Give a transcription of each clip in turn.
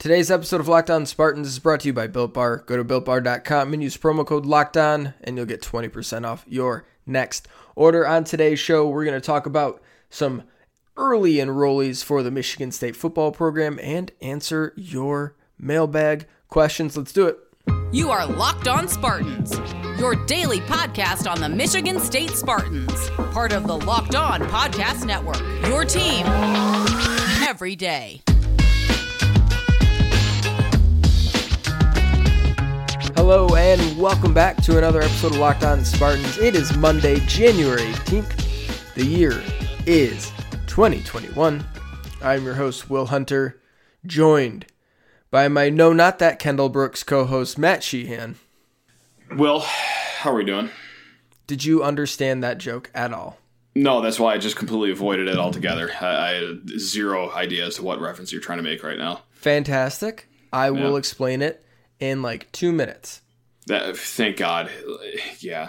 Today's episode of Locked On Spartans is brought to you by Built Bar. Go to builtbar.com and use promo code Locked On, and you'll get 20% off your next order. On today's show, we're going to talk about some early enrollees for the Michigan State football program and answer your mailbag questions. Let's do it. You are Locked On Spartans, your daily podcast on the Michigan State Spartans, part of the Locked On Podcast Network. Your team every day. Hello and welcome back to another episode of Locked On Spartans. It is Monday, January 18th. The year is 2021. I'm your host, Will Hunter, joined by my no, not that Kendall Brooks co host, Matt Sheehan. Will, how are we doing? Did you understand that joke at all? No, that's why I just completely avoided it altogether. I, I had zero idea as to what reference you're trying to make right now. Fantastic. I will explain it in like two minutes. That, thank God. Yeah.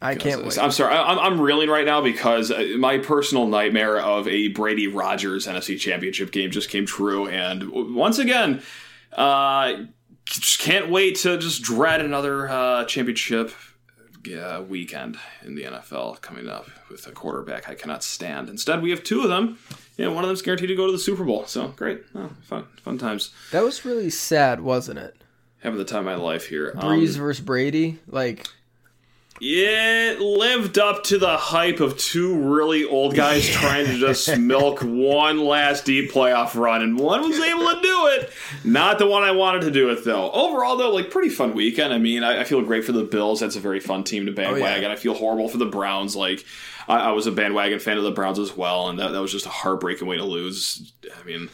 I can't wait. I'm sorry. I'm, I'm reeling right now because uh, my personal nightmare of a Brady Rodgers NFC Championship game just came true. And once again, uh, just can't wait to just dread another uh, championship uh, weekend in the NFL coming up with a quarterback I cannot stand. Instead, we have two of them. Yeah, one of them's guaranteed to go to the Super Bowl. So great. Oh, fun, fun times. That was really sad, wasn't it? Having the time of my life here. Um, Brees versus Brady. Like, It lived up to the hype of two really old guys trying to just milk one last deep playoff run, and one was able to do it. Not the one I wanted to do it though. Overall, though, like pretty fun weekend. I mean, I, I feel great for the Bills. That's a very fun team to bandwagon. I feel horrible for the Browns. Like I, I was a bandwagon fan of the Browns as well, and that, that was just a heartbreaking way to lose. I mean.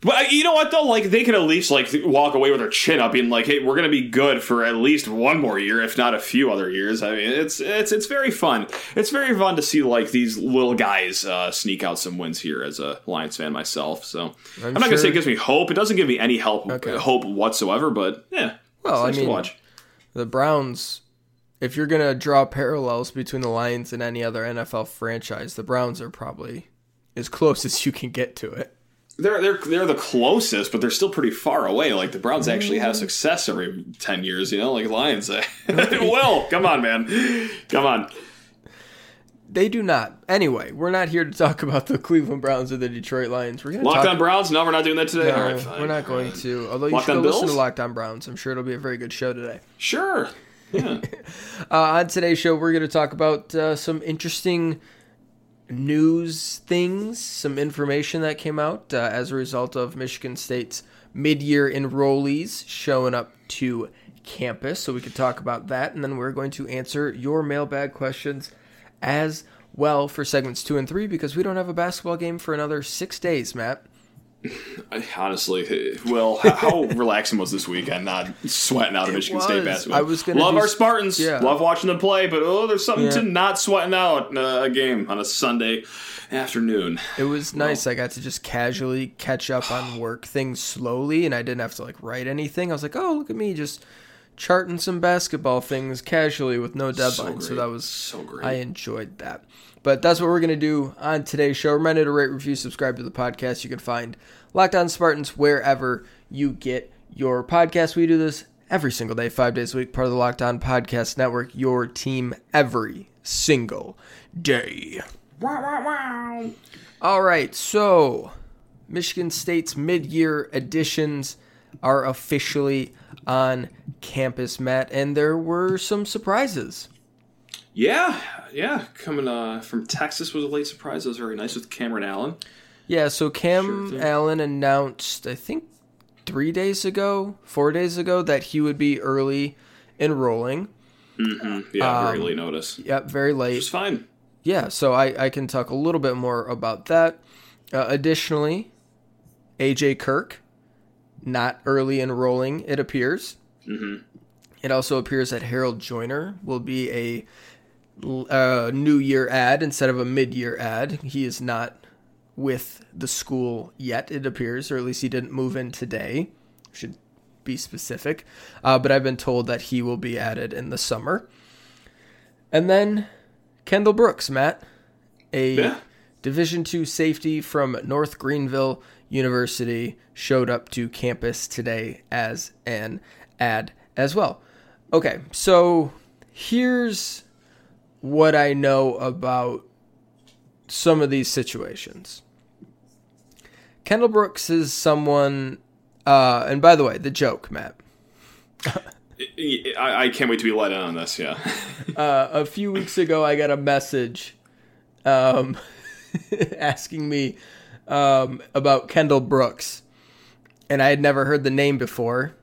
But you know what though? Like they can at least like walk away with their chin up, being like, "Hey, we're gonna be good for at least one more year, if not a few other years." I mean, it's it's it's very fun. It's very fun to see like these little guys uh, sneak out some wins here as a Lions fan myself. So I'm, not gonna say it gives me hope. It doesn't give me any help Okay. hope whatsoever. But yeah, Well, I it's nice mean- to watch. the Browns, if you're going to draw parallels between the Lions and any other NFL franchise, the Browns are probably as close as you can get to it. They're they're they're the closest, but they're still pretty far away. Like the Browns actually have mm. success every ten years, you know, like Lions. well, come on, man, come on. They do not. Anyway, we're not here to talk about the Cleveland Browns or the Detroit Lions. We're going to Locked talk on Browns? No, we're not doing that today. No, All right, fine. we're not going to. Although you Locked should listen to Bills? Locked On Browns. I'm sure it'll be a very good show today. Sure. Yeah. Uh, on today's show, we're going to talk about uh, some interesting news things, some information that came out uh, as a result of Michigan State's mid-year enrollees showing up to campus. So we could talk about that, and then we're going to answer your mailbag questions as well for segments two and three because we don't have a basketball game for another six days, Matt. I- Honestly, well, how, how relaxing was this weekend? Not sweating out of Michigan State was. basketball. I was gonna love do our Spartans. yeah. Love watching them play, but oh, there's something Yeah. to not sweating out uh, a game on a Sunday afternoon. It was nice. I got to just casually catch up on work things slowly, and I didn't have to like write anything. I was like, oh, look at me just charting some basketball things casually with no deadline. So, great. that was So great. I enjoyed that. But that's what we're gonna do on today's show. Remember to rate, review, subscribe to the podcast. You can find Locked On Spartans wherever you get your podcast. We do this every single day, five days a week. Part of the Locked On Podcast Network. Your team every single day. All right, so Michigan State's mid-year additions are officially on campus, Matt, and there were some surprises. Yeah, yeah. Coming uh, from Texas was a late surprise. That was very nice with Cameron Allen. Yeah, so Cam Sure. Allen announced, I think, three days ago, four days ago, that he would be early enrolling. Yeah, very late notice. Yep, very late. It's fine. Yeah, so I, I can talk a little bit more about that. Uh, additionally, AJ Kirk, not early enrolling, it appears. Mm-hmm. It also appears that Harold Joyner will be a uh, new year ad instead of a mid year ad. He is not with the school yet, it appears, or at least he didn't move in today. Should be specific. Uh, but I've been told that he will be added in the summer. And then Kendall Brooks, Matt, a Yeah. Division two safety from North Greenville University showed up to campus today as an ad as well. Okay, so here's what I know about some of these situations. Kendall Brooks is someone, uh, and by the way, the joke, Matt. I, I, can't wait to be let in on this. Yeah. uh, a few weeks ago, I got a message um, asking me um, about Kendall Brooks, and I had never heard the name before.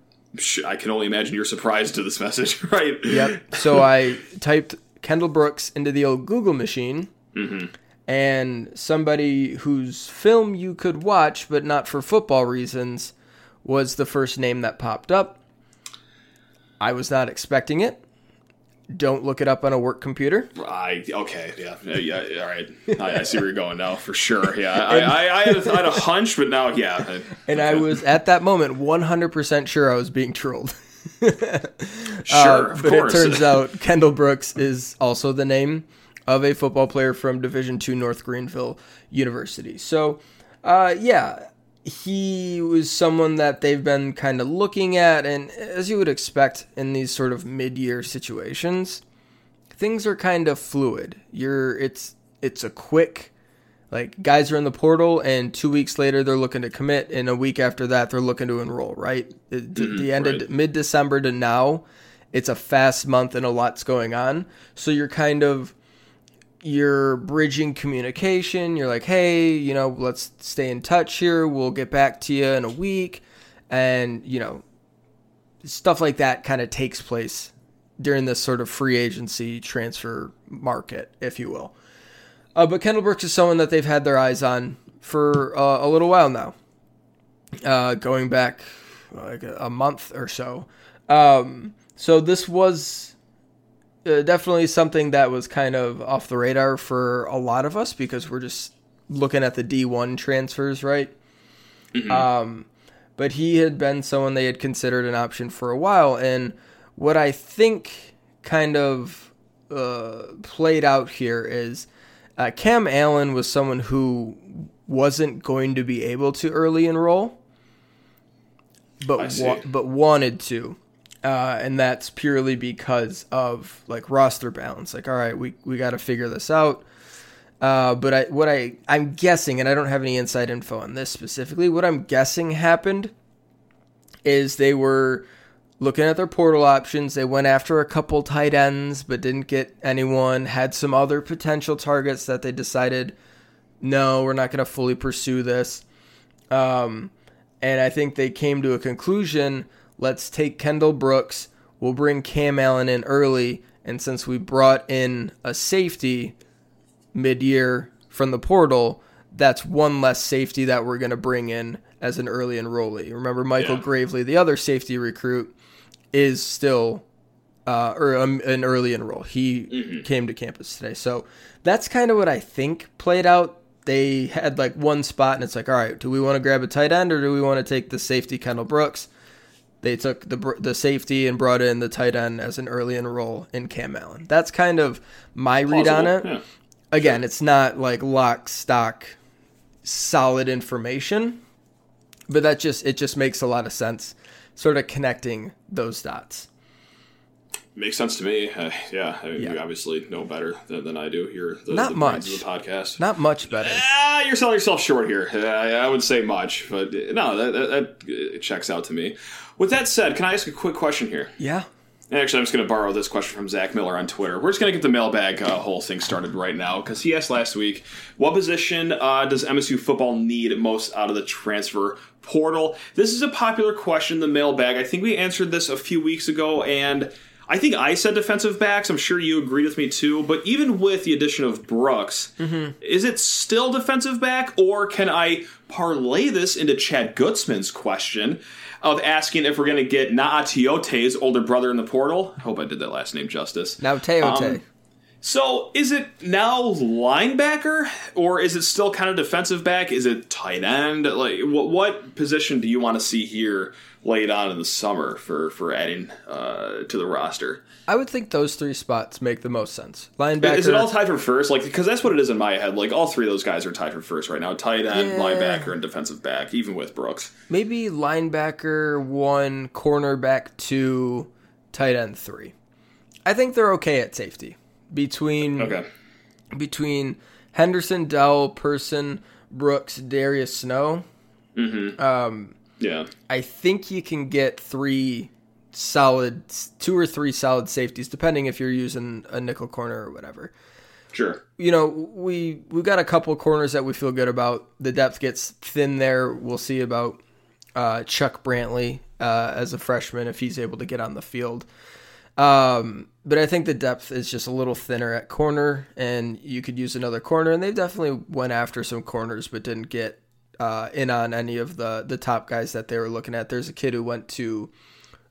I can only imagine you're surprised to this message, right? Yep. So I typed Kendall Brooks into the old Google machine, mm-hmm. and somebody whose film you could watch, but not for football reasons, was the first name that popped up. I was not expecting it. Don't look it up on a work computer. I okay, yeah, yeah, yeah all right. I, I, see where you're going now for sure. Yeah, I, I, I, had a, I, had a hunch, but now, yeah. and I was at that moment 100% sure I was being trolled. sure, uh, but course. it turns out Kendall Brooks is also the name of a football player from Division Two North Greenville University. So, uh, yeah, he was someone that they've been kind of looking at, and as you would expect in these sort of mid-year situations, things are kind of fluid. You're it's it's a quick like guys are in the portal and 2 weeks later they're looking to commit and a week after that they're looking to enroll, right? Mm-hmm, the end right. of mid-December to now, it's a fast month and a lot's going on. So you're kind of you're bridging communication. You're like, hey, you know, let's stay in touch here. We'll get back to you in a week. And, you know, stuff like that kind of takes place during this sort of free agency transfer market, if you will. Uh, but Kendall Brooks is someone that they've had their eyes on for uh, a little while now, uh, going back like a month or so. Um, so this was uh, definitely something that was kind of off the radar for a lot of us because we're just looking at the D1 transfers, right? Mm-hmm. Um, but he had been someone they had considered an option for a while. And what I think kind of uh, played out here is uh, Cam Allen was someone who wasn't going to be able to early enroll, but wa- but wanted to uh, and that's purely because of like roster balance. Like, all right, we we got to figure this out. Uh, but I what I I'm guessing, and I don't have any inside info on this specifically. What I'm guessing happened is they were looking at their portal options. They went after a couple tight ends, but didn't get anyone. Had some other potential targets that they decided, no, we're not going to fully pursue this. Um, and I think they came to a conclusion let's take Kendall Brooks. We'll bring Cam Allen in early. And since we brought in a safety mid year from the portal, that's one less safety that we're going to bring in as an early enrollee. Remember, Michael yeah. Gravely, the other safety recruit, is still uh, or um, an early enroll. He mm-hmm. came to campus today. So that's kind of what I think played out. They had like one spot, and it's like, all right, do we want to grab a tight end or do we want to take the safety Kendall Brooks? They took the the safety and brought in the tight end as an early enroll in Cam Allen. That's kind of my read on it. Yeah. Again, it's not like lock stock solid information, but that just it just makes a lot of sense sort of connecting those dots. Makes sense to me. Uh, yeah, I mean, yeah. you obviously know better than, than I do. You're the, not the much of the podcast. Not much better. Ah, you're selling yourself short here. Uh, I would say much, but no, that, that, that checks out to me. With that said, can I ask a quick question here? Yeah. Actually, I'm just going to borrow this question from Zach Miller on Twitter. We're just going to get the mailbag uh, whole thing started right now because he asked last week, what position uh, does MSU football need most out of the transfer portal? This is a popular question, the mailbag. I think we answered this a few weeks ago, and I think I said defensive backs. I'm sure you agreed with me too. But even with the addition of Brooks, mm-hmm. is it still defensive back, or can I parlay this into Chad Gutzman's question? of asking if we're going to get Naatiote's older brother in the portal. I hope I did that last name justice. Naoteote. Um, So is it now linebacker or is it still kind of defensive back? Is it tight end? Like what what position do you want to see here laid on in the summer for for adding uh, to the roster? I would think those three spots make the most sense. Linebacker. Is it all tied for first? Like because that's what it is in my head. Like all three of those guys are tied for first right now: tight end, Yeah. linebacker, and defensive back. Even with Brooks. maybe linebacker one, cornerback two, tight end three. I think they're okay at safety between Okay. between Henderson, Dowell, Person, Brooks, Darius Snow. um Yeah. I think you can get three solid, two or three solid safeties, depending if you're using a nickel corner or whatever. Sure. You know, we we've got a couple corners that we feel good about. The depth gets thin there. We'll see about uh, Chuck Brantley uh, as a freshman if he's able to get on the field. Um, but I think the depth is just a little thinner at corner, and you could use another corner. And they definitely went after some corners, but didn't get uh, in on any of the the top guys that they were looking at. There's a kid who went to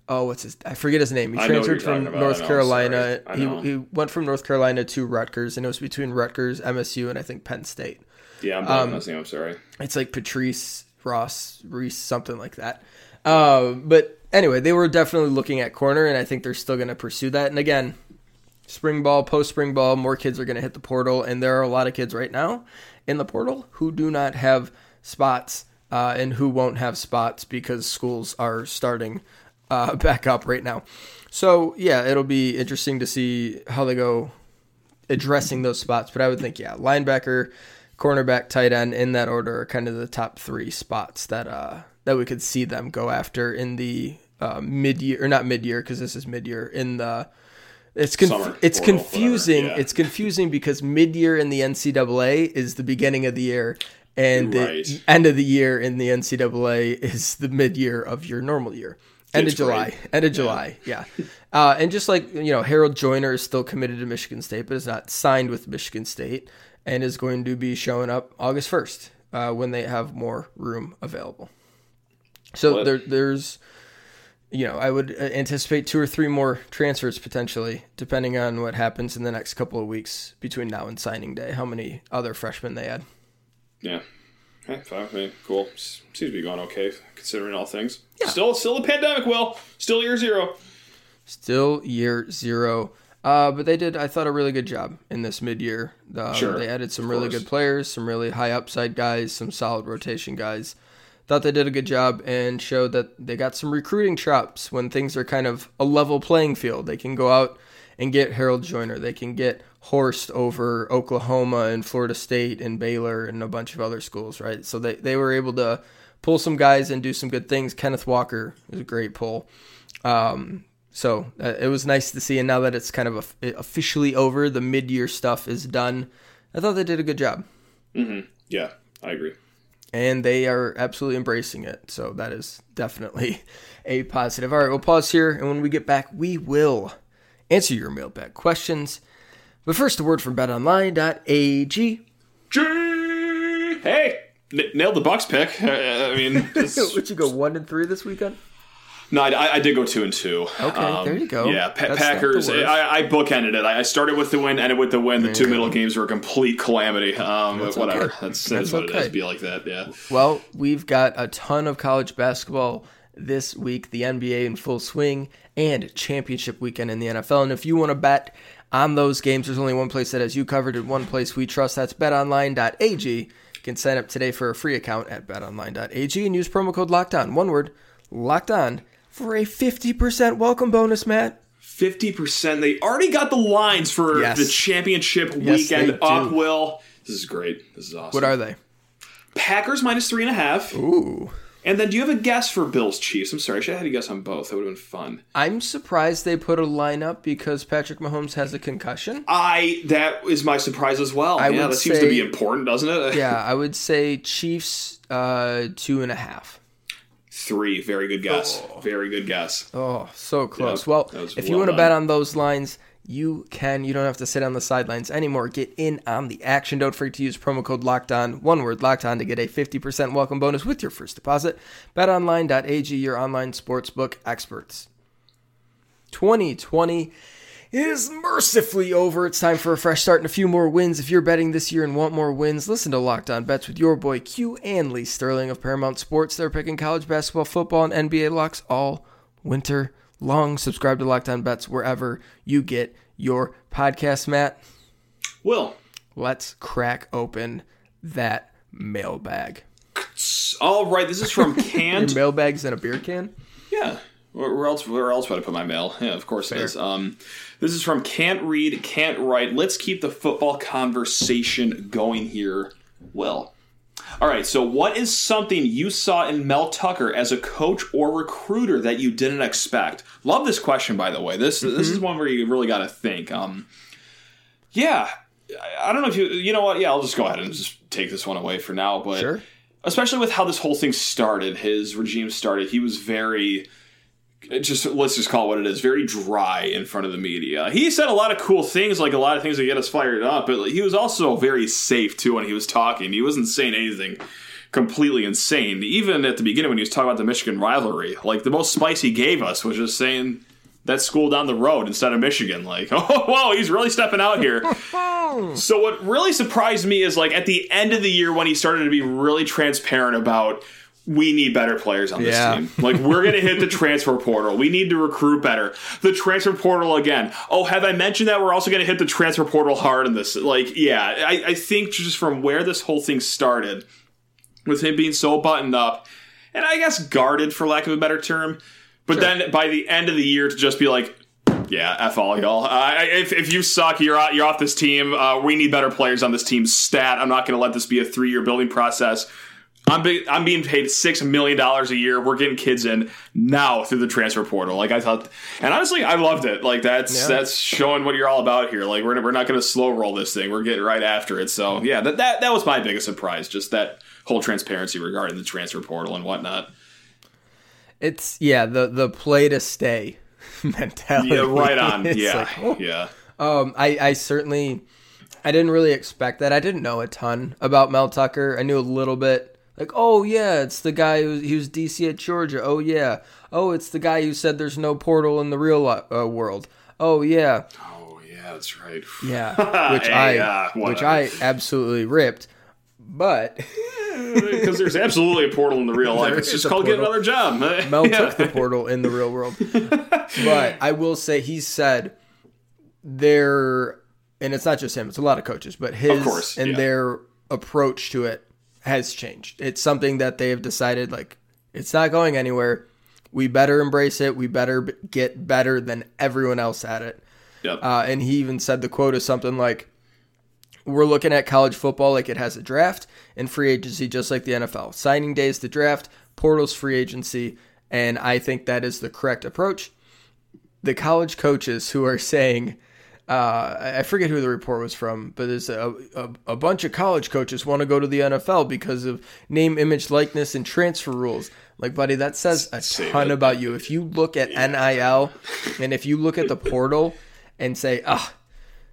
oh, what's his? I forget his name. He I transferred from. North Carolina. sorry. I know. He he went from North Carolina to Rutgers, and it was between Rutgers, MSU, and I think Penn State. Yeah, I'm Um, his name. I'm sorry. It's like Patrice Ross Reese, something like that. Uh, but anyway, they were definitely looking at corner, and I think they're still going to pursue that. And again, spring ball, post spring ball, more kids are going to hit the portal, and there are a lot of kids right now in the portal who do not have spots uh, and who won't have spots because schools are starting uh, back up right now. So yeah, it'll be interesting to see how they go addressing those spots. But I would think, yeah, linebacker, cornerback, tight end in that order are kind of the top three spots that uh that we could see them go after in the uh, mid year or not mid year because this is mid year in the. It's conf- Summer, it's portal, confusing. yeah. It's confusing because mid year in the NCAA is the beginning of the year, and Right. the end of the year in the NCAA is the mid year of your normal year. End It's of July. great. End of July. Yeah. Uh, and just like, you know, Harold Joyner is still committed to Michigan State, but is not signed with Michigan State and is going to be showing up August 1st uh, when they have more room available. So What- there, there's, you know, I would uh, anticipate two or three more transfers potentially, depending on what happens in the next couple of weeks between now and signing day, how many other freshmen they add. Yeah. Okay, fine with me. Cool. Seems to be going okay, considering all things. Yeah. Still, still a pandemic. Will still year zero. Still year zero. Uh, but they did, I thought, a really good job in this mid year. Uh, Sure, They added some really good players, some really high upside guys, some solid rotation guys. Thought they did a good job and showed that they got some recruiting chops when things are kind of a level playing field. They can go out and get Harold Joyner. They can get Horst over Oklahoma and Florida State and Baylor and a bunch of other schools, right? So they, they were able to pull some guys and do some good things. Kenneth Walker is a great pull. Um, so uh, it was nice to see. And now that it's kind of of- officially over, the mid year stuff is done. I thought they did a good job. Yeah, I agree. And they are absolutely embracing it. So that is definitely a positive. All right, we'll pause here. And when we get back, we will answer your mailbag questions. But first, a word from betonline.ag. G. Hey, n- nailed the Bucks pick. I, I mean, Would you go one and three this weekend? No, I, I did go two and two. Okay, there you go. Yeah, pa- That's Packers. I, I bookended it. I started with the win, ended with the win. The two middle games were a complete calamity. Um, but whatever. okay. That's, That's that's what it okay. is. Be like that. Yeah. Well, we've got a ton of college basketball this week, the NBA in full swing, and championship weekend in the NFL. And if you want to bet on those games, there's only one place that has you covered and one place we trust. That's betonline.ag. You can sign up today for a free account at betonline.ag and use promo code locked on. One word, locked on, for a 50% welcome bonus, Matt. Fifty percent. They already got the lines for Yes. the championship Yes, they weekend up. do. Will this is great. This is awesome. What are they? Packers minus three and a half. Ooh. And then, do you have a guess for Bills Chiefs? I'm sorry, I should have had you guess on both. That would have been fun. I'm surprised they put a lineup because Patrick Mahomes has a concussion. I that is my surprise as well. I yeah, would that seems to be important, doesn't it? Yeah, I would say Chiefs uh, two and a half. Three. Very good guess. Oh. Very good guess. Oh, so close. Yeah, well, that was if you well want to bet on those lines, you can. You don't have to sit on the sidelines anymore. Get in on the action. Don't forget to use promo code Locked On, one word Locked On, to get a 50% welcome bonus with your first deposit. BetOnline.ag, your online sportsbook experts. 2020 is mercifully over. It's time for a fresh start and a few more wins. If you're betting this year and want more wins, listen to Locked On Bets with your boy Q and Lee Sterling of Paramount Sports. They're picking college basketball, football, and NBA locks all winter long. Subscribe to Locked On Bets wherever you get your podcast, Matt. Will. Let's crack open that mailbag. All right, this is from canned. Mailbag's in a beer can? Yeah. Where, where else? Where else would I put my mail? Yeah, of course Fair. it is. Um, this is from Can't Read, Can't Write. Let's keep the football conversation going here. Well, all right. So, what is something you saw in Mel Tucker as a coach or recruiter that you didn't expect? Love this question, by the way. This mm-hmm. this is one where you really got to think. Um, yeah, I don't know if you you know what. Yeah, I'll just go ahead and just take this one away for now. But sure. especially with how this whole thing started, his regime started. He was very just let's just call it what it is very dry in front of the media. He said a lot of cool things like a lot of things that get us fired up but he was also very safe too when he was talking. He wasn't saying anything completely insane even at the beginning when he was talking about the michigan rivalry. Like the most spice he gave us was just saying that school down the road instead of michigan. Like oh whoa he's really stepping out here. So what really surprised me is like at the end of the year when he started to be really transparent about we need better players on this yeah. team. Like we're gonna hit the transfer portal. We need to recruit better. The transfer portal again. Oh, have I mentioned that we're also gonna hit the transfer portal hard in this? Like, yeah, I, I think just from where this whole thing started, with him being so buttoned up, and I guess guarded for lack of a better term. But sure. then by the end of the year to just be like, yeah, f all y'all. Uh, if, if you suck, you're out, you're off this team. Uh, we need better players on this team. Stat. I'm not going to let this be a three year building process. I'm be, I'm being paid six million dollars a year. We're getting kids in now through the transfer portal. Like I thought, and honestly, I loved it. Like that's yeah. that's showing what you're all about here. Like we're we're not going to slow roll this thing. We're getting right after it. So yeah, that that that was my biggest surprise. Just that whole transparency regarding the transfer portal and whatnot. It's yeah the the play to stay mentality. Yeah, right on. yeah, like, oh. yeah. Um, I I certainly. I didn't really expect that. I didn't know a ton about Mel Tucker. I knew a little bit like, oh yeah, it's the guy who he was DC at Georgia. Oh yeah. Oh, it's the guy who said there's no portal in the real uh, world. Oh yeah. Oh yeah, that's right. Yeah, which hey, I uh, which I absolutely ripped, but because there's absolutely a portal in the real life. It's just called get another job. Mel yeah. took the portal in the real world, but I will say he said there, and it's not just him; it's a lot of coaches, but his course, and yeah. their approach to it has changed. It's something that they have decided like it's not going anywhere. We better embrace it. We better get better than everyone else at it. Yep. Uh, and he even said the quote is something like, "We're looking at college football like it has a draft and free agency, just like the NFL. Signing day is the draft, portals free agency, and I think that is the correct approach." The college coaches who are saying uh, I forget who the report was from, but there's a, a, a bunch of college coaches want to go to the NFL because of name, image, likeness, and transfer rules. Like, buddy, that says a ton about you. If you look at NIL and if you look at the portal and say, ah, oh,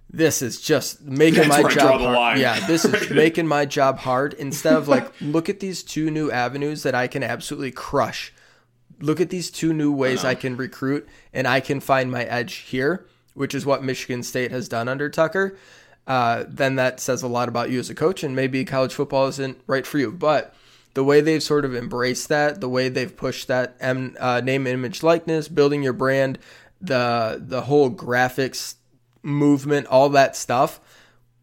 this is just making That's my job hard. Yeah, this is making my job hard. Instead of like, look at these two new avenues that I can absolutely crush. Look at these two new ways I, I can recruit and I can find my edge here which is what Michigan State has done under Tucker, uh, then that says a lot about you as a coach, and maybe college football isn't right for you. But the way they've sort of embraced that, the way they've pushed that M, uh, name, image, likeness, building your brand, the the whole graphics movement, all that stuff,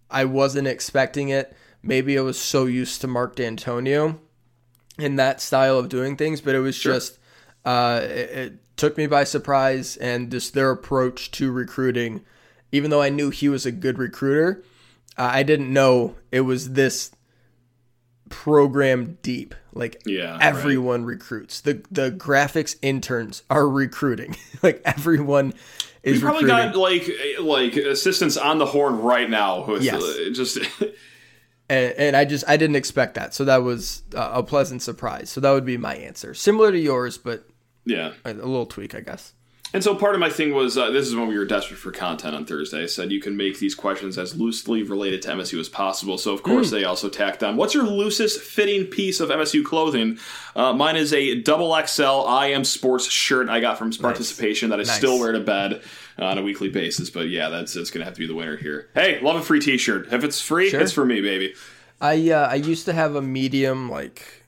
I wasn't expecting it. Maybe I was so used to Mark Dantonio in that style of doing things, but it was sure. just uh, it, it, took me by surprise, and just their approach to recruiting. Even though I knew he was a good recruiter, uh, I didn't know it was this program deep. Like yeah, everyone right. recruits. The the graphics interns are recruiting. like everyone is. We probably recruiting. got like like assistants on the horn right now. With yes. Uh, just. and, and, I just I didn't expect that, so that was a pleasant surprise. So that would be my answer, similar to yours, but yeah, a, little tweak, I guess. And so part of my thing was uh, this is when we were desperate for content on Thursday. I said you can make these questions as loosely related to MSU as possible. So of course mm. they also tacked on what's your loosest fitting piece of MSU clothing? Uh, mine is a double XL I am sports shirt I got from participation nice. that I nice. still wear to bed on a weekly basis. But yeah, that's, that's going to have to be the winner here. Hey, love a free T-shirt. If it's free, sure. it's for me, baby. I uh, I used to have a medium like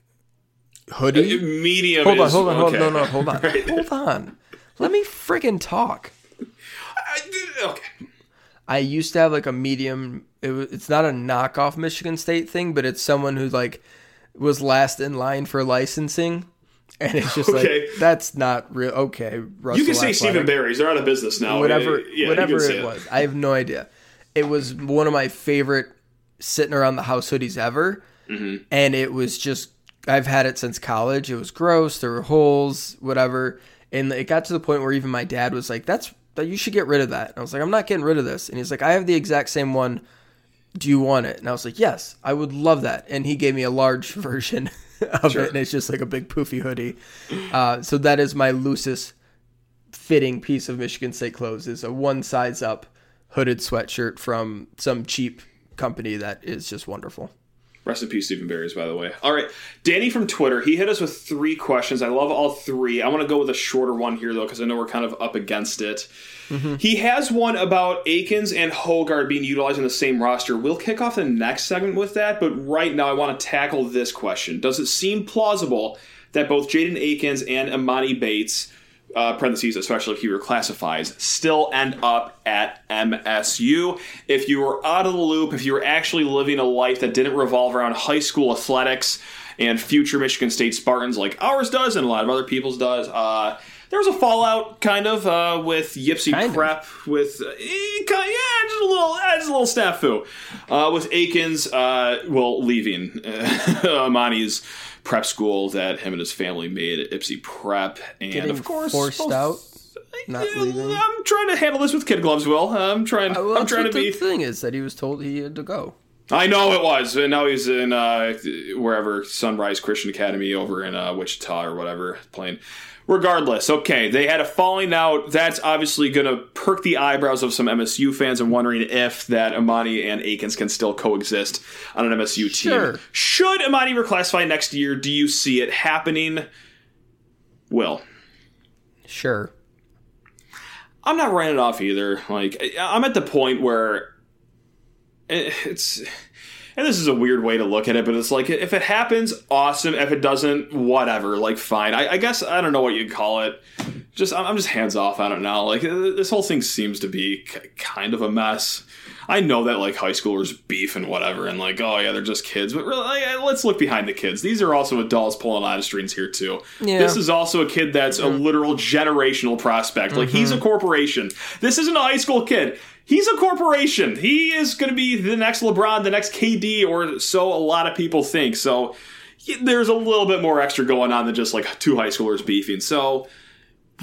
hoodie. Uh, medium. Hold on, hold on, hold on. No, no, hold on, right. hold on. Let me friggin' talk. I, okay. I used to have like a medium. It was, it's not a knockoff Michigan State thing, but it's someone who like was last in line for licensing. And it's just okay. like that's not real. Okay, Russell you can say Stephen Barry's. They're out of business now. Whatever, yeah, whatever it, it was. I have no idea. It was one of my favorite sitting around the house hoodies ever, mm-hmm. and it was just I've had it since college. It was gross. There were holes, whatever. And it got to the point where even my dad was like, "That's that you should get rid of that." And I was like, "I'm not getting rid of this." And he's like, "I have the exact same one. Do you want it?" And I was like, "Yes, I would love that." And he gave me a large version of sure. it, and it's just like a big poofy hoodie. Uh, so that is my loosest fitting piece of Michigan State clothes is a one size up hooded sweatshirt from some cheap company that is just wonderful. Rest in peace, Stephen Barry's, by the way. All right. Danny from Twitter, he hit us with three questions. I love all three. I want to go with a shorter one here, though, because I know we're kind of up against it. Mm-hmm. He has one about Akins and Hoggard being utilized in the same roster. We'll kick off the next segment with that, but right now I want to tackle this question. Does it seem plausible that both Jaden Akins and Emoni Bates uh, parentheses, especially if he were still end up at MSU. If you were out of the loop, if you were actually living a life that didn't revolve around high school athletics and future Michigan State Spartans like ours does and a lot of other people's does, uh, there was a fallout kind of uh, with Ypsi kind Prep of. with uh, yeah just a little just a little snafu uh, with Akins uh, well leaving Emoni's prep school that him and his family made at Ypsi Prep, and Getting of course forced both, out. Not leaving. I'm trying to handle this with kid gloves, Will. I'm trying. Uh, well, I'm trying to be. The thing is that he was told he had to go. I know it was, and now he's in uh, wherever Sunrise Christian Academy over in uh, Wichita or whatever playing regardless, okay, they had a falling out. That's obviously going to perk the eyebrows of some MSU fans and wondering if that Emoni and Akins can still coexist on an MSU team. Sure. Should Emoni reclassify next year? Do you see it happening? Will. Sure. I'm not writing it off either. Like I'm at the point where eh, it's and this is a weird way to look at it, but it's like if it happens, awesome. If it doesn't, whatever. Like fine. I, I guess I don't know what you'd call it. Just I'm just hands off. I don't know. Like this whole thing seems to be kind of a mess. I know that like high schoolers beef and whatever, and like oh yeah, they're just kids. But really, like, let's look behind the kids. These are also adults pulling out of strings here too. Yeah. This is also a kid that's mm-hmm. a literal generational prospect. Like mm-hmm. he's a corporation. This isn't a high school kid he's a corporation. He is going to be the next LeBron, the next KD, or so a lot of people think. So there's a little bit more extra going on than just like two high schoolers beefing. So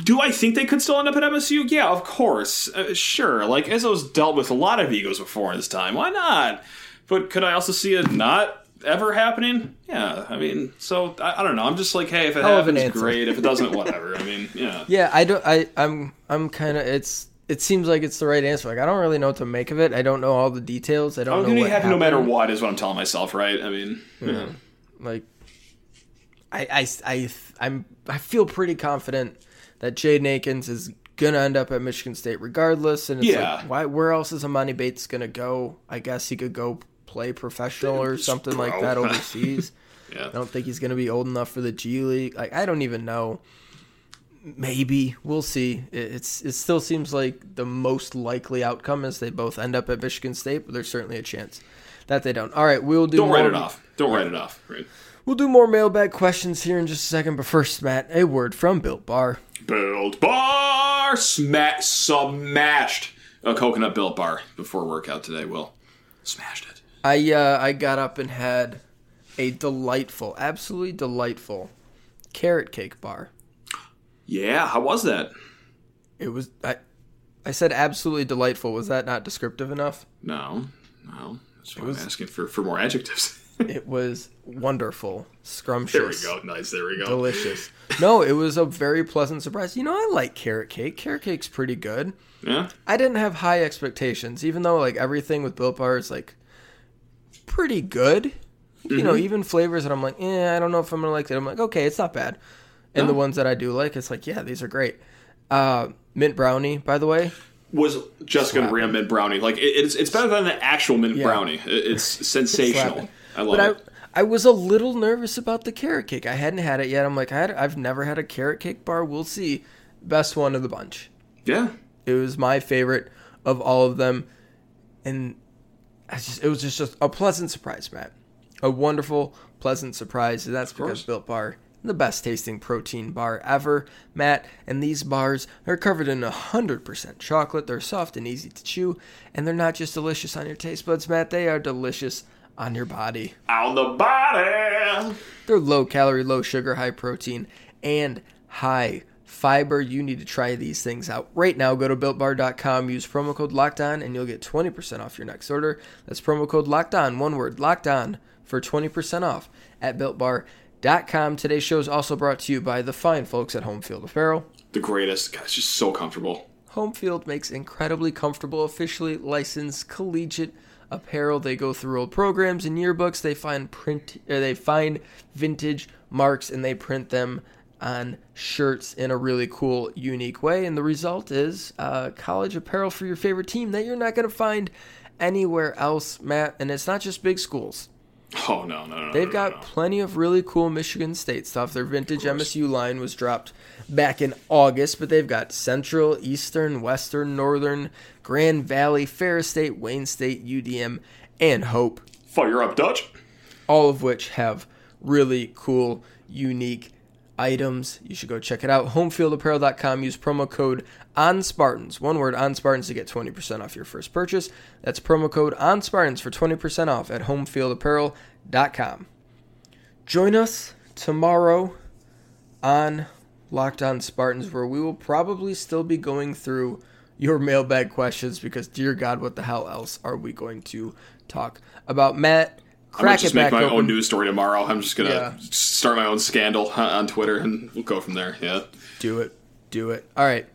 do I think they could still end up at MSU? Yeah, of course. Uh, sure. Like Izzo's dealt with a lot of egos before in his time. Why not? But could I also see it not ever happening? Yeah, I mean, so I, I don't know. I'm just like, hey, if it Hell happens, great. If it doesn't, whatever. I mean, yeah. Yeah, I don't. I I'm I'm kind of. It's it seems like it's the right answer. Like I don't really know what to make of it. I don't know all the details. I don't. I'm know what happy no matter what is what I'm telling myself, right? I mean, yeah. yeah. Like, I, I, I, I'm, I feel pretty confident that Jaden Akins is gonna end up at Michigan State regardless. And it's yeah. like, why? Where else is Emoni Bates gonna go? I guess he could go play professional or something like that overseas. yeah. I don't think he's gonna be old enough for the G League. Like I don't even know maybe we'll see. It's it still seems like the most likely outcome is they both end up at Michigan State, but there's certainly a chance that they don't. All right, we'll do. Don't more, write it off. Don't write it off. Right. We'll do more mailbag questions here in just a second, but first, Matt, a word from Built Bar. Built Bar smash smashed a coconut Built Bar before workout today. Will smashed it. I uh, I got up and had a delightful, absolutely delightful carrot cake bar. Yeah, how was that? It was I I said absolutely delightful. Was that not descriptive enough? No. No. That's why was, I'm asking for, for more adjectives. it was wonderful, scrumptious. There we go. Nice. There we go. Delicious. No, it was a very pleasant surprise. You know, I like carrot cake. Carrot cake's pretty good. Yeah. I didn't have high expectations, even though like everything with Built Bar is like pretty good. You know, even flavors that I'm like, eh, I don't know if I'm gonna like it. I'm like, okay, it's not bad. And the ones that I do like, it's like, yeah, these are great. Uh, mint brownie, by the way, Was just going to bring a mint brownie. Like it, it's it's better than the actual mint Yeah. brownie. It- It's sensational. I love but it. I I was a little nervous about the carrot cake. I hadn't had it yet. I'm like, I had, I've never had a carrot cake bar. We'll see. Best one of the bunch. yeah. It was my favorite of all of them, and I just it was just, just a pleasant surprise, Matt. A wonderful, pleasant surprise. And that's because. Built Bar, the best tasting protein bar ever, Matt. And these bars are covered in hundred percent chocolate. They're soft and easy to chew, and they're not just delicious on your taste buds, Matt. They are delicious on your body. On the body. They're low calorie, low sugar, high protein, and high fiber. You need to try these things out right now. Go to builtbar.com, use promo code locked on, and you'll get 20% off your next order. That's promo code locked on, one word, locked on, for 20% off at builtbar.com. Today's show is also brought to you by the fine folks at Home Field Apparel. The greatest. God, it's just so comfortable. Home Field makes incredibly comfortable, officially licensed collegiate apparel. They go through old programs and yearbooks. They find print, or they find vintage marks, and they print them on shirts in a really cool, unique way. And the result is uh, college apparel for your favorite team that you're not going to find anywhere else, Matt. And it's not just big schools. Oh no no no. They've no, got no, no. plenty of really cool Michigan State stuff. Their vintage MSU line was dropped back in August, but they've got Central, Eastern, Western, Northern, Grand Valley, Ferris State, Wayne State, UDM, and Hope, Fire up, Dutch. all of which have really cool, unique items. You should go check it out. Homefieldapparel.com. Use promo code on Spartans. One word on Spartans to get 20% off your first purchase. That's promo code on Spartans for 20% off at homefieldapparel.com. Join us tomorrow on Locked On Spartans, where we will probably still be going through your mailbag questions because, dear God, what the hell else are we going to talk about? Matt, I'm gonna just it make back my open. own news story tomorrow. I'm just gonna Yeah. start my own scandal on on Twitter, and we'll go from there. Yeah. Do it. Do it. All right.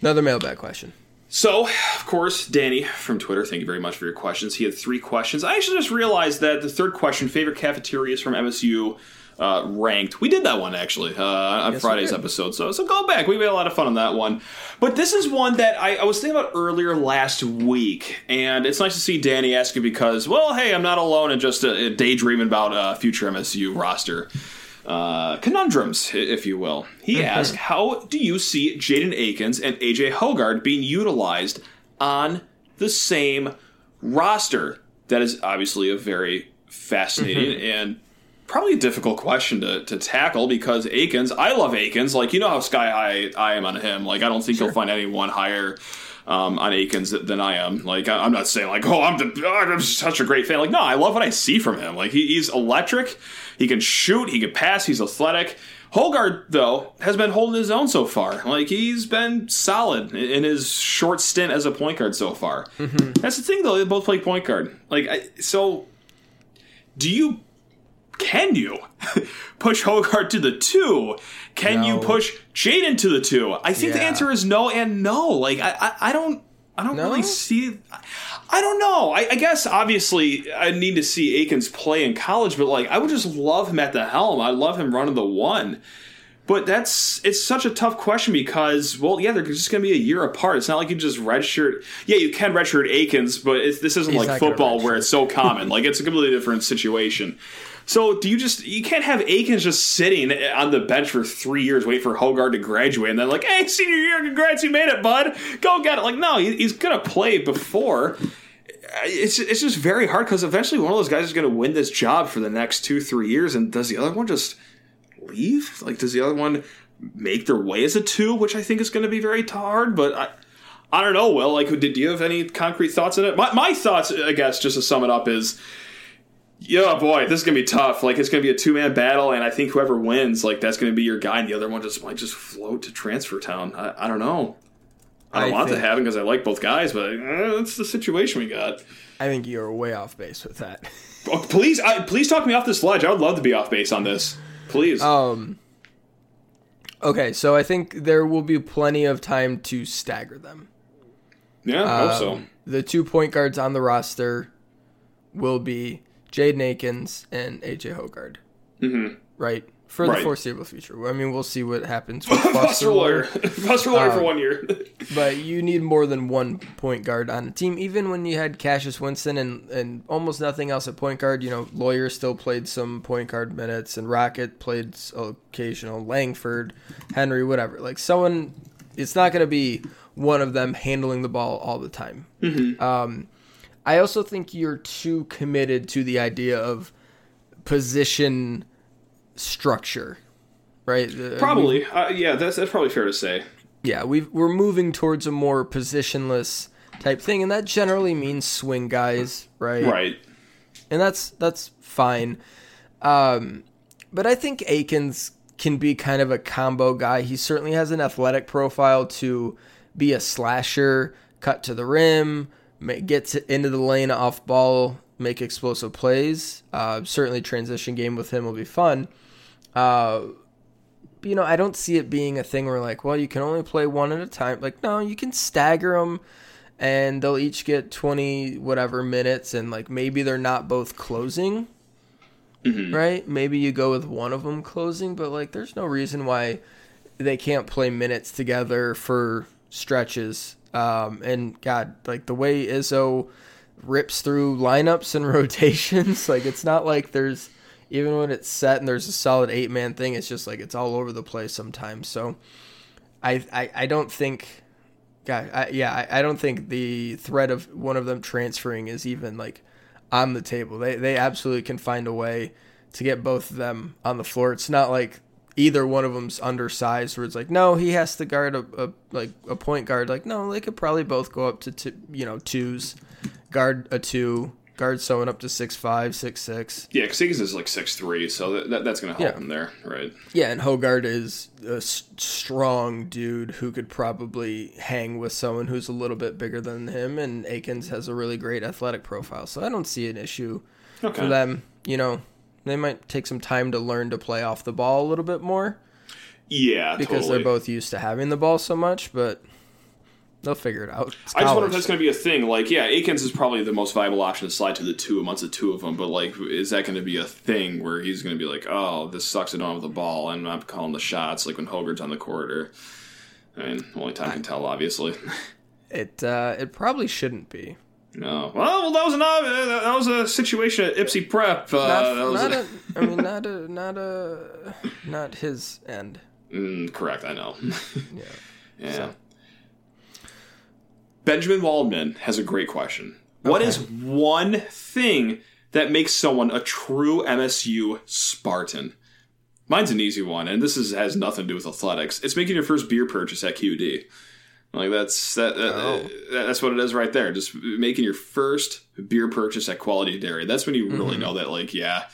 Another mailbag question. So, of course, Danny from Twitter, thank you very much for your questions. He had three questions. I actually just realized that the third question, favorite cafeterias from MSU, uh, ranked. We did that one actually uh, on Yes, Friday's episode, so so go back. We had a lot of fun on that one. But this is one that I, I was thinking about earlier last week, and it's nice to see Danny asking because, well, hey, I'm not alone in just uh, daydreaming about uh, future MSU roster uh, conundrums, if you will. He asked, "How do you see Jaden Akins and AJ Hoggard being utilized on the same roster?" That is obviously a very fascinating and probably a difficult question to, to tackle because Akins, I love Akins. Like you know how sky high I am on him. Like I don't think you'll find anyone higher. Um, on Akins than I am. Like I- I'm not saying like oh I'm the, oh, I'm such a great fan. Like no, I love what I see from him. Like he, he's electric. He can shoot. He can pass. He's athletic. Hoggard though has been holding his own so far. Like he's been solid in his short stint as a point guard so far. Mm-hmm. That's the thing though. They both play point guard. Like I, so, do you can you push Hoggard to the two? Can you push Jaden to the two? I think the answer is no and no. Like I, I, I don't, I don't No? really see. I don't know. I, I guess obviously I need to see Akins play in college, but like I would just love him at the helm. I love him running the one. But that's it's such a tough question because well, yeah, they're just going to be a year apart. It's not like you just redshirt. Yeah, you can redshirt Akins, but it's, this isn't He's like football where it's so common. like it's a completely different situation. So do you just you can't have Akins just sitting on the bench for three years waiting for Hoggard to graduate and then like, hey, senior year, congrats, you made it, bud. Go get it. Like, no, he, he's gonna play before. It's it's just very hard because eventually one of those guys is gonna win this job for the next two three years, and does the other one just leave? Like, does the other one make their way as a two, which I think is to be very hard. But I, I don't know. Will like, did you have any concrete thoughts on it? My, my thoughts, I guess, just to sum it up, is. Yeah, boy, this is gonna be tough. Like it's gonna be a two man battle, and I think whoever wins, like that's gonna be your guy, and the other one just might just float to transfer town. I, I don't know. I don't I want think- to happen because I like both guys, but uh, that's the situation we got. I think you're way off base with that. Oh, please, I, please talk me off this ledge. I would love to be off base on this. Please. Um. Okay, so I think there will be plenty of time to stagger them. yeah, I hope so. Um, The two point guards on the roster will be Jaden Akins and AJ Hoggard. Mm-hmm. Right? For the foreseeable future. I mean, we'll see what happens with Buster Buster lawyer, Foster Loyer Um, for one year. But you need more than one point guard on a team. Even when you had Cassius Winston and, and almost nothing else at point guard, you know, Loyer still played some point guard minutes, and Rocket played occasional, Langford, Henry, whatever. Like someone, it's not going to be one of them handling the ball all the time. Um, I also think you're too committed to the idea of position structure, right? The- probably, uh, yeah, that's that's probably fair to say. yeah, we we're moving towards a more positionless type thing, and that generally means swing guys, right? Right. And that's that's fine. Um, but I think Akins can be kind of a combo guy. He certainly has an athletic profile to be a slasher, cut to the rim, get to, into the lane off ball, make explosive plays. Uh, certainly, transition game with him will be fun. Uh, you know, I don't see it being a thing where like, well, you can only play one at a time. Like, no, you can stagger them, and they'll each get twenty whatever minutes, and like maybe they're not both closing, right? Maybe you go with one of them closing, but like, there's no reason why they can't play minutes together for stretches. Um, and God, like the way Izzo rips through lineups and rotations, like it's not like there's even when it's set and there's a solid eight man thing, it's just like it's all over the place sometimes. So I I, I don't think God, I, yeah, I, I don't think the threat of one of them transferring is even like on the table. They they absolutely can find a way to get both of them on the floor. It's not like either one of them's undersized where it's like no, he has to guard a, a like a point guard. Like no, they could probably both go up to two, you know twos, guard a two, guard someone up to six five, six six. Yeah, because Higgins is like six three, so that, that that's going to help Yeah. him there, right? Yeah, and Hoggard is a s- strong dude who could probably hang with someone who's a little bit bigger than him, and Akins has a really great athletic profile, so I don't see an issue Okay. for them. You know, they might take some time to learn to play off the ball a little bit more Yeah, because totally. they're both used to having the ball so much, but they'll figure it out. I just wonder if that's going to be a thing. Like, yeah, Akins is probably the most viable option to slide to the two amongst the two of them. But like, is that going to be a thing where he's going to be like, "Oh, this sucks. I don't have the ball, and I'm calling the shots." Like when Hoggard's on the court, or I mean, only time can tell, obviously. It uh, it probably shouldn't be. No, well, that was an uh, that was a situation at Ypsi Prep. Uh, Not, that was not a- a, I mean, not a, not a, not his end. Mm, correct, I know. Yeah. yeah. So. Benjamin Waldman has a great question. What Okay. is one thing that makes someone a true MSU Spartan? Mine's an easy one, and this is, has nothing to do with athletics. It's making your first beer purchase at QD. Like that's that, that- Oh. that's what it is right there. Just making your first beer purchase at Quality Dairy. That's when you Mm-hmm. really know that, like, yeah,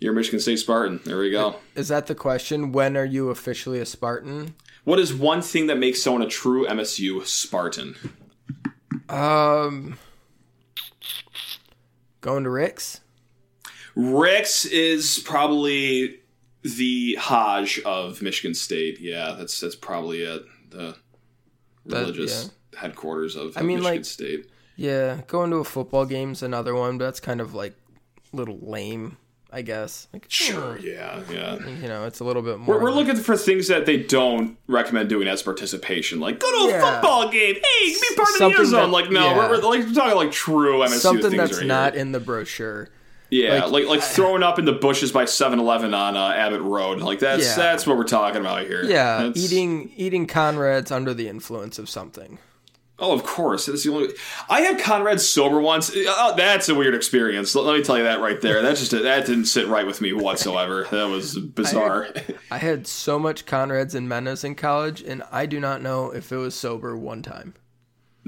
you're a Michigan State Spartan. There we go. Is that the question? When are you officially a Spartan? What is one thing that makes someone a true MSU Spartan? Um, going to Rick's. Rex is probably the Hajj of Michigan State. Yeah, that's that's probably it. The Religious headquarters of, of mean, Michigan like- State. Yeah, going to a football game's another one, but that's kind of like little lame, I guess. Like, eh, Sure, yeah, yeah. you know, it's a little bit more. We're, we're like- looking for things that they don't recommend doing as participation, like go to a Yeah. football game. Hey, be part of the Something end zone. that- like no, yeah. we're, we're, like, we're talking like true MSU something that's right not here. in the brochure. Yeah, like- like like, throwing up in the bushes by 7-Eleven on uh, Abbott Road. Like that's Yeah. that's what we're talking about here. Yeah, That's- eating eating Conrad's under the influence of something. Oh, of course. That's the only. I had Conrad sober once. Oh, that's a weird experience. Let, let me tell you that right there. That just that didn't sit right with me whatsoever. That was bizarre. I had so much Conrad's and Menna's in college, and I do not know if it was sober one time.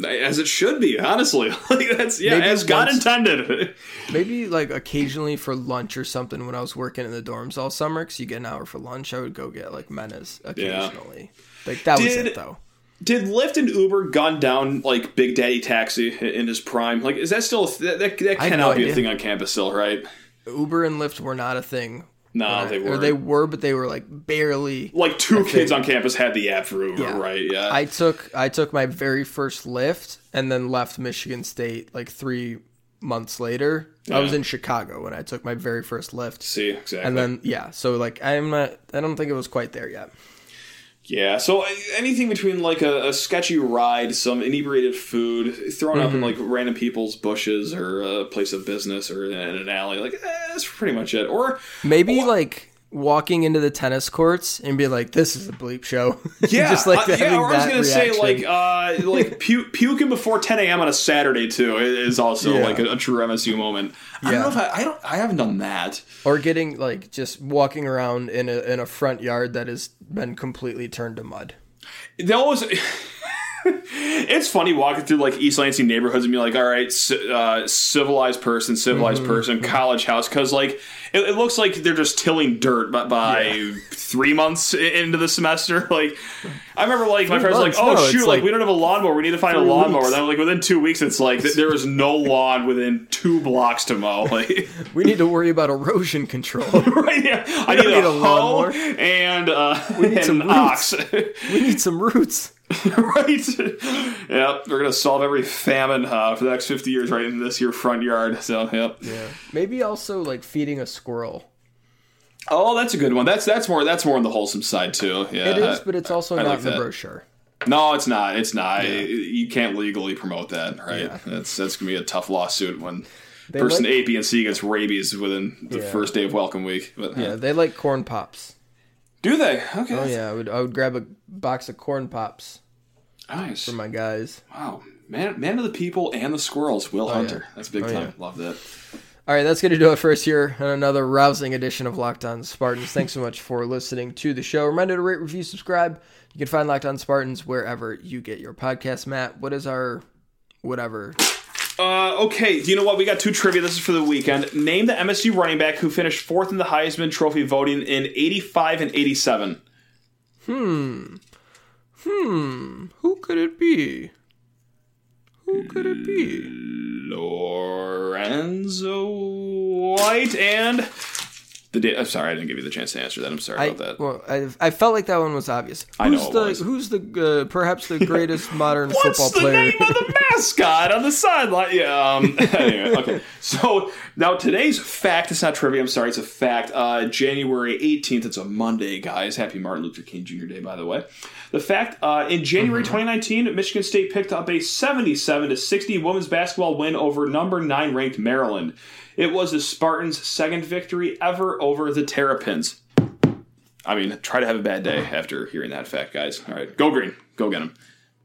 As it should be, honestly. Like that's yeah, Maybe as God once- intended. Maybe like occasionally for lunch or something when I was working in the dorms all summer, because you get an hour for lunch, I would go get like Menna's occasionally. Like that was Did- it though. Did Lyft and Uber gun down like Big Daddy Taxi in his prime? Like, is that still that that, that cannot no be a thing on campus still, right? Uber and Lyft were not a thing. No, when they were. Or they were, but they were like barely. like two kids thing. on campus had the app for Uber, Yeah. right? Yeah. I took I took my very first Lyft and then left Michigan State like three months later. I was in Chicago when I took my very first Lyft. See exactly. And then yeah, so like I'm not I don't think it was quite there yet. Yeah, so uh, anything between like a, a sketchy ride, some inebriated food, thrown up in like random people's bushes or a place of business or in an alley, like eh, that's pretty much it. Or Maybe like walking into the tennis courts and be like, "This is a bleep show." yeah, just like uh, yeah. Or I was gonna say like uh, like pu- puking before 10 a.m. on a Saturday too is also Yeah. like a, a true MSU moment. I don't Yeah. know if I, I don't I haven't done that. or getting like just walking around in a in a front yard that has been completely turned to mud. That was. It's funny walking through like East Lansing neighborhoods and be like, all right, uh, civilized person, civilized Mm-hmm. person, college house, because like it, it looks like they're just tilling dirt by, by three months into the semester. Like I remember, like my Three friends were like, oh No, shoot, like, like we don't have a lawnmower, we need to find a lawnmower. weeks. Then like within two weeks, it's like th- there is no lawn within two blocks to mow. Like We need to worry about erosion control. right, yeah, I need, need a, a lawnmower. and uh, and some an roots. ox. we need some roots. right? yep, we're gonna solve every famine uh, for the next fifty years right in this here front yard. So, yep. Yeah. Maybe also like feeding a squirrel. Oh, that's a good one. That's that's more that's more on the wholesome side too. Yeah, It is, but it's also I not like in the that. brochure. no, it's not. It's not. You can't legally promote that, right? Yeah. That's that's gonna be a tough lawsuit when They person like- A, B, and C gets rabies within the Yeah. first day of welcome week. But, Yeah, they like corn pops. Do they? Okay, Oh yeah, I would I would grab a box of corn pops nice. for my guys. Wow, man, man of the people and the squirrels. Will oh, Hunter. That's big Oh, time. yeah. Love that. All right, that's going to do it for us here on another rousing edition of Locked On Spartans. Thanks so much for listening to the show. Reminder to rate, review, subscribe. You can find Locked On Spartans wherever you get your podcast. Matt, what is our whatever? Uh, okay, you know what? We got two trivia. This is for the weekend. Name the MSU running back who finished fourth in the Heisman Trophy voting in 85 and 87. Hmm. Hmm. Who could it be? Who could it be? Lorenzo White and. The da- I'm sorry, I didn't give you the chance to answer that. I'm sorry I, about that. well, I, I felt like that one was obvious. Who's I know the was. who's the uh, perhaps the greatest modern What's football the player? name of the mascot on the sideline? Yeah. Um, anyway, okay. So now today's fact. It's not trivia. I'm sorry. It's a fact. Uh, January 18th. It's a Monday, guys. Happy Martin Luther King Jr. Day, by the way. The fact uh, in January Mm-hmm. 2019, Michigan State picked up a 77 to 60 women's basketball win over number nine ranked Maryland. It was the Spartans' second victory ever over the Terrapins. I mean, try to have a bad day after hearing that fact, guys. All right, go green. Go get them.